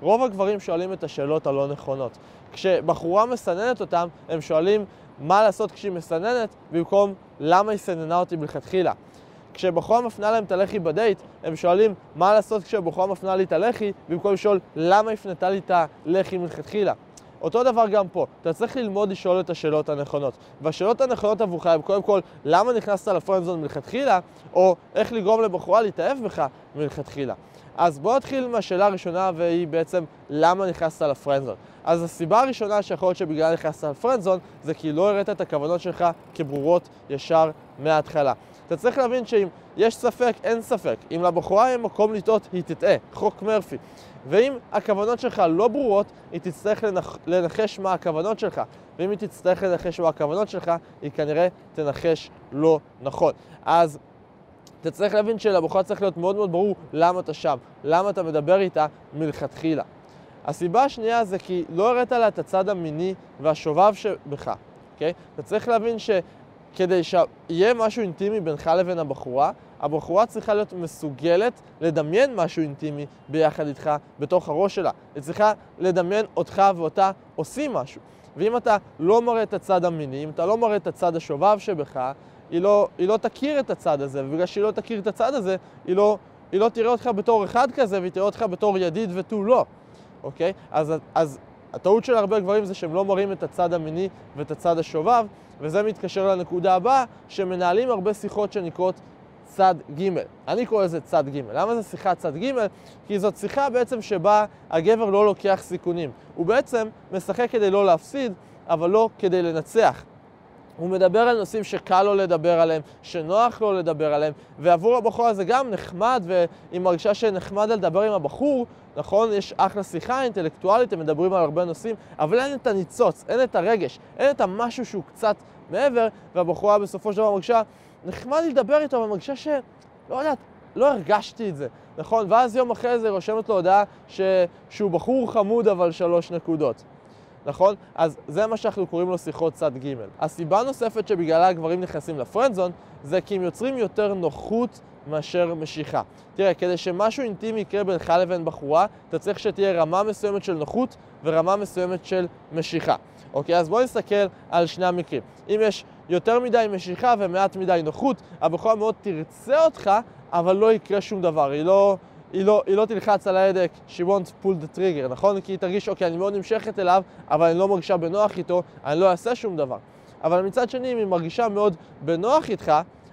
רוב הגברים שואלים את השאלות הלא נכונות. כשבחורה מסננת אותם, הם שואלים מה לעשות כשהיא מסננת, במקום למה היא סננה אותי מלכתחילה. כשבחורה מפנה להם את הלחי בדייט, הם שואלים מה לעשות כשבחורה מפנה לי את הלחי, במקום לשאול למה הפנתה לי את הלחי מלכתחילה. אותו דבר גם פה, אתה צריך ללמוד לשאול את השאלות הנכונות. והשאלות הנכונות עבורך הן קודם כל, למה נכנסת לפרנדזון מלכתחילה, או איך לגרום לבחורה להתאהב בך מלכתחילה. אז בואו נתחיל מהשאלה הראשונה, והיא בעצם, למה נכנסת לפרנדזון? אז הסיבה הראשונה שיכול להיות שבגלל נכנסת לפרנדזון, זה כי לא הראית את הכוונות שלך כברורות ישר מההתחלה. אתה צריך להבין שאם יש ספק, אין ספק. אם לבחורה יהיה מקום לטעות, היא תטעה. חוק מרפי. ואם הכוונות שלך לא ברורות, היא תצטרך לנח... לנחש מה הכוונות שלך. ואם היא תצטרך לנחש מה הכוונות שלך, היא כנראה תנחש לא נכון. אז אתה צריך להבין שלבחורה צריך להיות מאוד מאוד ברור למה אתה שם, למה אתה מדבר איתה מלכתחילה. הסיבה השנייה זה כי לא הראת לה את הצד המיני והשובב שבך, אוקיי? אתה צריך להבין שכדי שיהיה משהו אינטימי בינך לבין הבחורה, הבחורה צריכה להיות מסוגלת לדמיין משהו אינטימי ביחד איתך בתוך הראש שלה. היא צריכה לדמיין אותך ואותה עושים משהו. ואם אתה לא מראה את הצד המיני, אם אתה לא מראה את הצד השובב שבך, היא לא, היא לא תכיר את הצד הזה, ובגלל שהיא לא תכיר את הצד הזה, היא לא, היא לא תראה אותך בתור אחד כזה, והיא תראה אותך בתור ידיד ותו לא, אוקיי? אז, אז הטעות של הרבה גברים זה שהם לא מראים את הצד המיני ואת הצד השובב, וזה מתקשר לנקודה הבאה, שמנהלים הרבה שיחות שנקראות צד ג'. אני קורא לזה צד ג'. למה זה שיחת צד ג'? כי זאת שיחה בעצם שבה הגבר לא לוקח סיכונים. הוא בעצם משחק כדי לא להפסיד, אבל לא כדי לנצח. הוא מדבר על נושאים שקל לו לדבר עליהם, שנוח לו לדבר עליהם, ועבור הבחור הזה גם נחמד, והיא מרגישה שנחמד לדבר עם הבחור, נכון? יש אחלה שיחה אינטלקטואלית, הם מדברים על הרבה נושאים, אבל אין את הניצוץ, אין את הרגש, אין את המשהו שהוא קצת מעבר, והבחורה בסופו של דבר מרגישה, נחמד לדבר איתו, אבל מרגישה ש... לא יודעת, לא הרגשתי את זה, נכון? ואז יום אחרי זה רושמת לו הודעה ש... שהוא בחור חמוד אבל שלוש נקודות. נכון? אז זה מה שאנחנו קוראים לו שיחות צד ג'. הסיבה הנוספת שבגללה הגברים נכנסים לפרנדזון זה כי הם יוצרים יותר נוחות מאשר משיכה. תראה, כדי שמשהו אינטימי יקרה בינך לבין בחורה, אתה צריך שתהיה רמה מסוימת של נוחות ורמה מסוימת של משיכה. אוקיי, אז בואו נסתכל על שני המקרים. אם יש יותר מדי משיכה ומעט מדי נוחות, הבחורה מאוד תרצה אותך, אבל לא יקרה שום דבר. היא לא... היא לא, היא לא תלחץ על ההדק, she won't pull the trigger, נכון? כי היא תרגיש, אוקיי, אני מאוד נמשכת אליו, אבל אני לא מרגישה בנוח איתו, אני לא אעשה שום דבר. אבל מצד שני, אם היא מרגישה מאוד בנוח איתך,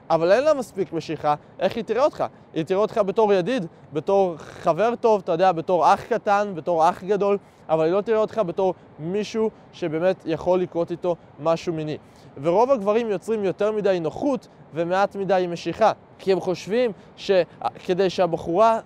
אבל אין לה מספיק משיכה, איך היא תראה אותך? היא תראה אותך בתור ידיד, בתור חבר טוב, אתה יודע, בתור אח קטן, בתור אח גדול, אבל היא לא תראה אותך בתור מישהו שבאמת יכול לקרות איתו משהו מיני. ורוב הגברים יוצרים יותר מדי נוחות ומעט מדי משיכה, כי הם חושבים שכדי שהבחורה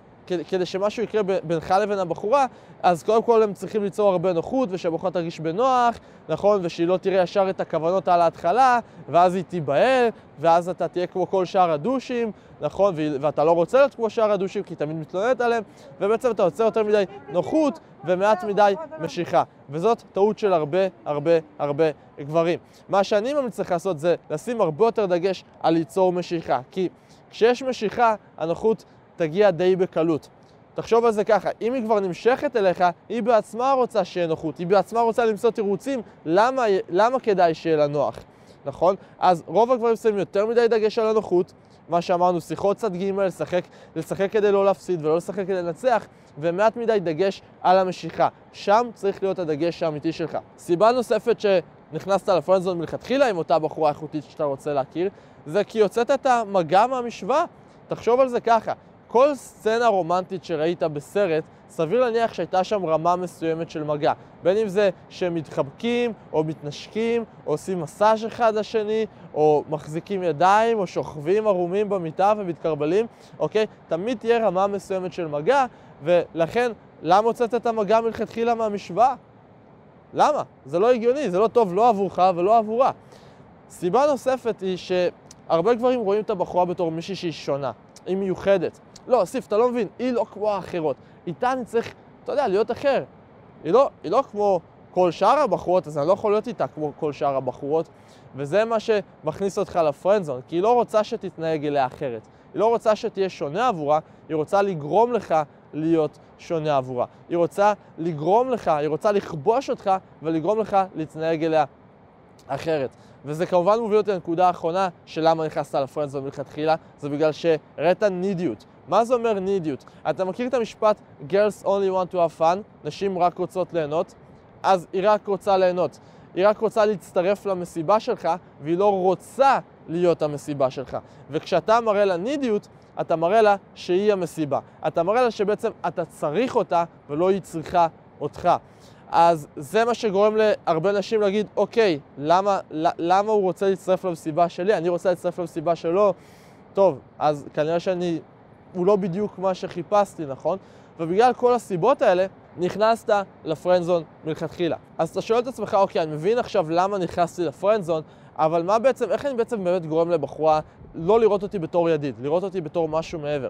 כדי שמשהו יקרה בינך לבין הבחורה, אז קודם כל הם צריכים ליצור הרבה נוחות, ושהבחורה תרגיש בנוח, נכון? ושהיא לא תראה ישר את הכוונות על ההתחלה, ואז היא תיבהל, ואז אתה תהיה כמו כל שאר הדושים, נכון? ואתה לא רוצה להיות כמו שאר הדושים, כי היא תמיד מתלוננת עליהם, ובעצם אתה יוצר יותר מדי נוחות ומעט מדי משיכה. וזאת טעות של הרבה הרבה הרבה גברים. מה שאני ממליץ לך לעשות זה לשים הרבה יותר דגש על ליצור משיכה. כי כשיש משיכה, הנוחות תגיע די בקלות. תחשוב על זה ככה, אם היא כבר נמשכת אליך, היא בעצמה רוצה שיהיה נוחות, היא בעצמה רוצה למצוא תירוצים למה, למה כדאי שיהיה לה נוח, נכון? אז רוב הגברים שמים יותר מדי דגש על הנוחות, מה שאמרנו, שיחות צד ג', לשחק, לשחק כדי לא להפסיד ולא לשחק כדי לנצח, ומעט מדי דגש על המשיכה. שם צריך להיות הדגש האמיתי שלך. סיבה נוספת שנכנסת לפרנדזון מלכתחילה עם אותה בחורה איכותית שאתה רוצה להכיר, זה כי יוצאת את המגע מהמשוואה. תחשוב על זה ככה, כל סצנה רומנטית שראית בסרט, סביר להניח שהייתה שם רמה מסוימת של מגע. בין אם זה שהם מתחבקים, או מתנשקים, או עושים מסאז' אחד לשני, או מחזיקים ידיים, או שוכבים ערומים במיטה ומתקרבלים, אוקיי? תמיד תהיה רמה מסוימת של מגע, ולכן, למה הוצאת את המגע מלכתחילה מהמשוואה? למה? זה לא הגיוני, זה לא טוב לא עבורך ולא עבורה. סיבה נוספת היא שהרבה גברים רואים את הבחורה בתור מישהי שהיא שונה, היא מיוחדת. לא, סיף, אתה לא מבין, היא לא כמו האחרות. איתה אני צריך, אתה יודע, להיות אחר. היא לא, היא לא כמו כל שאר הבחורות, אז אני לא יכול להיות איתה כמו כל שאר הבחורות, וזה מה שמכניס אותך לפרנדזון, כי היא לא רוצה שתתנהג אליה אחרת. היא לא רוצה שתהיה שונה עבורה, היא רוצה לגרום לך להיות שונה עבורה. היא רוצה לגרום לך, היא רוצה לכבוש אותך ולגרום לך להתנהג אליה אחרת. וזה כמובן מוביל אותי לנקודה האחרונה של למה נכנסת לפרנדזון מלכתחילה, זה בגלל שהראית נידיות. מה זה אומר נידיות? אתה מכיר את המשפט Girls only want to have fun, נשים רק רוצות ליהנות? אז היא רק רוצה ליהנות. היא רק רוצה להצטרף למסיבה שלך, והיא לא רוצה להיות המסיבה שלך. וכשאתה מראה לה נידיות, אתה מראה לה שהיא המסיבה. אתה מראה לה שבעצם אתה צריך אותה ולא היא צריכה אותך. אז זה מה שגורם להרבה נשים להגיד, אוקיי, למה, למה הוא רוצה להצטרף למסיבה שלי? אני רוצה להצטרף למסיבה שלו. טוב, אז כנראה שאני, הוא לא בדיוק מה שחיפשתי, נכון? ובגלל כל הסיבות האלה, נכנסת לפרנדזון מלכתחילה. אז אתה שואל את עצמך, אוקיי, אני מבין עכשיו למה נכנסתי לפרנדזון, אבל מה בעצם, איך אני בעצם באמת גורם לבחורה לא לראות אותי בתור ידיד, לראות אותי בתור משהו מעבר.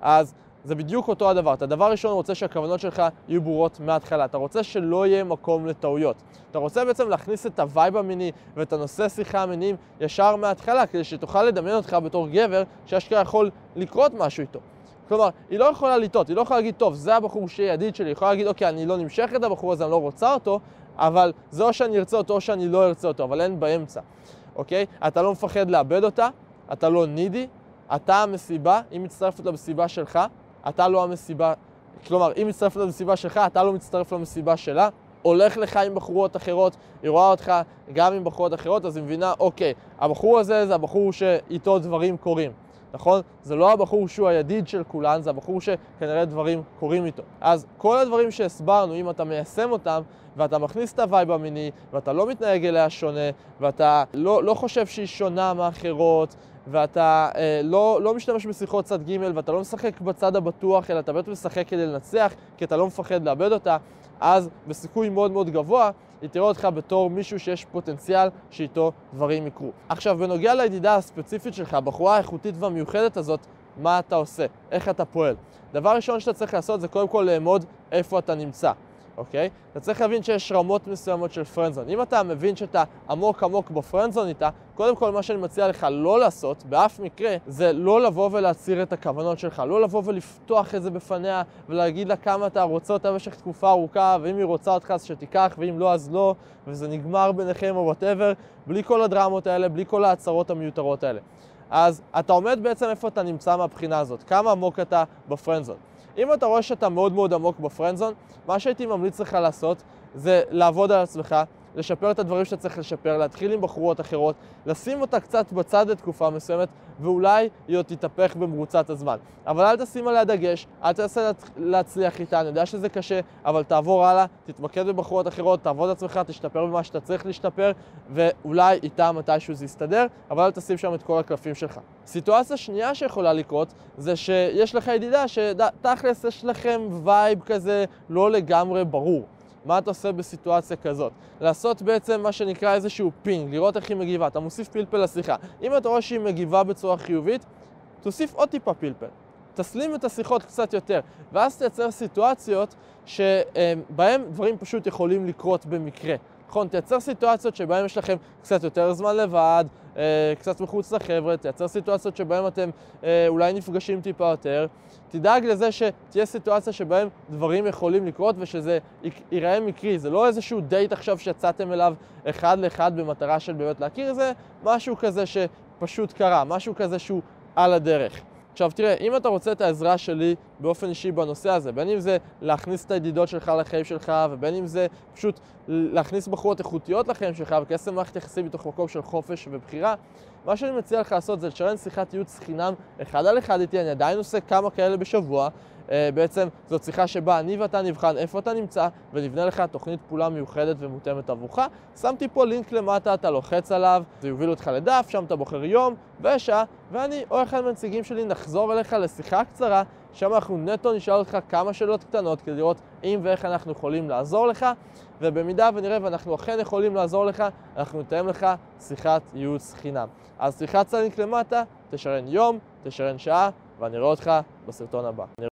אז זה בדיוק אותו הדבר. אתה דבר ראשון רוצה שהכוונות שלך יהיו ברורות מההתחלה. אתה רוצה שלא יהיה מקום לטעויות. אתה רוצה בעצם להכניס את ה vibe המיני ואת הנושא שיחה המיניים ישר מההתחלה, כדי שתוכל לדמיין אותך בתור גבר שאשכרה יכול לקרות משהו איתו. כלומר, היא לא יכולה לטעות, היא לא יכולה להגיד, טוב, זה הבחור שיהיה ידיד שלי, היא יכולה להגיד, אוקיי, אני לא נמשכת לבחור הזה, אני לא רוצה אותו, אבל זה או שאני ארצה אותו או שאני לא ארצה אותו, אבל אין באמצע, אוקיי? אתה לא מפחד לאבד אותה, אתה לא נידי, אתה המסיבה, היא מצטרפת למסיבה שלך, אתה לא המסיבה, כלומר, היא מצטרפת למסיבה שלך, אתה לא מצטרף למסיבה שלה, הולך לך עם בחורות אחרות, היא רואה אותך גם עם בחורות אחרות, אז היא מבינה, אוקיי, הבחור הזה זה הבחור שאיתו דברים קורים. נכון? זה לא הבחור שהוא הידיד של כולן, זה הבחור שכנראה דברים קורים איתו. אז כל הדברים שהסברנו, אם אתה מיישם אותם, ואתה מכניס את ה vibe המיני, ואתה לא מתנהג אליה שונה, ואתה לא, לא חושב שהיא שונה מאחרות, ואתה אה, לא, לא משתמש בשיחות צד ג' ואתה לא משחק בצד הבטוח, אלא אתה באמת משחק כדי לנצח, כי אתה לא מפחד לאבד אותה, אז בסיכוי מאוד מאוד גבוה, היא תראה אותך בתור מישהו שיש פוטנציאל שאיתו דברים יקרו. עכשיו, בנוגע לידידה הספציפית שלך, הבחורה האיכותית והמיוחדת הזאת, מה אתה עושה? איך אתה פועל? דבר ראשון שאתה צריך לעשות זה קודם כל לאמוד איפה אתה נמצא. אוקיי? אתה צריך להבין שיש רמות מסוימות של friendzone. אם אתה מבין שאתה עמוק עמוק ב friendzone איתה, קודם כל מה שאני מציע לך לא לעשות, באף מקרה, זה לא לבוא ולהצהיר את הכוונות שלך, לא לבוא ולפתוח את זה בפניה ולהגיד לה כמה אתה רוצה אותה במשך תקופה ארוכה, ואם היא רוצה אותך אז שתיקח, ואם לא אז לא, וזה נגמר ביניכם או whatever, בלי כל הדרמות האלה, בלי כל ההצהרות המיותרות האלה. אז אתה עומד בעצם איפה אתה נמצא מהבחינה הזאת, כמה עמוק אתה בפרנדזון. אם אתה רואה שאתה מאוד מאוד עמוק בפרנדזון, מה שהייתי ממליץ לך לעשות זה לעבוד על עצמך, לשפר את הדברים שאתה צריך לשפר, להתחיל עם בחורות אחרות, לשים אותה קצת בצד לתקופה מסוימת, ואולי היא עוד תתהפך במרוצת הזמן. אבל אל תשים עליה דגש, אל תנסה להצליח איתה, אני יודע שזה קשה, אבל תעבור הלאה, תתמקד בבחורות אחרות, תעבוד על עצמך, תשתפר במה שאתה צריך להשתפר, ואולי איתה מתישהו זה יסתדר, אבל אל תשים שם את כל הקלפים שלך. סיטואציה שנייה שיכולה לקרות, זה שיש לך ידידה שתכלס יש לכם vibe כזה לא לגמרי ברור. מה אתה עושה בסיטואציה כזאת? לעשות בעצם מה שנקרא איזשהו ping, לראות איך היא מגיבה. אתה מוסיף פלפל לשיחה. אם אתה רואה שהיא מגיבה בצורה חיובית, תוסיף עוד טיפה פלפל. תסלים את השיחות קצת יותר, ואז תייצר סיטואציות שבהן דברים פשוט יכולים לקרות במקרה. נכון? תייצר סיטואציות שבהן יש לכם קצת יותר זמן לבד, אה, קצת מחוץ לחבר'ה, תייצר סיטואציות שבהן אתם אה, אולי נפגשים טיפה יותר. תדאג לזה שתהיה סיטואציה שבהן דברים יכולים לקרות ושזה ייראה מקרי. זה לא איזשהו דייט עכשיו שיצאתם אליו אחד לאחד במטרה של באמת להכיר, זה משהו כזה שפשוט קרה, משהו כזה שהוא על הדרך. עכשיו תראה, אם אתה רוצה את העזרה שלי באופן אישי בנושא הזה, בין אם זה להכניס את הידידות שלך לחיים שלך, ובין אם זה פשוט להכניס בחורות איכותיות לחיים שלך, וכסף מערכת יחסים מתוך מקום של חופש ובחירה, מה שאני מציע לך לעשות זה לשרן שיחת ייעוץ חינם אחד על אחד איתי, אני עדיין עושה כמה כאלה בשבוע. Uh, בעצם זאת שיחה שבה אני ואתה נבחן איפה אתה נמצא ונבנה לך תוכנית פעולה מיוחדת ומותאמת עבורך. שמתי פה לינק למטה, אתה לוחץ עליו, זה יוביל אותך לדף, שם אתה בוחר יום ושעה, ואני או אחד מהנציגים שלי נחזור אליך לשיחה קצרה, שם אנחנו נטו נשאל אותך כמה שאלות קטנות כדי לראות אם ואיך אנחנו יכולים לעזור לך, ובמידה ונראה ואנחנו אכן יכולים לעזור לך, אנחנו נתאם לך שיחת ייעוץ חינם. אז שיחת לינק למטה, תשרן יום, תשרן שעה, ואני רואה אותך בסרטון הבא.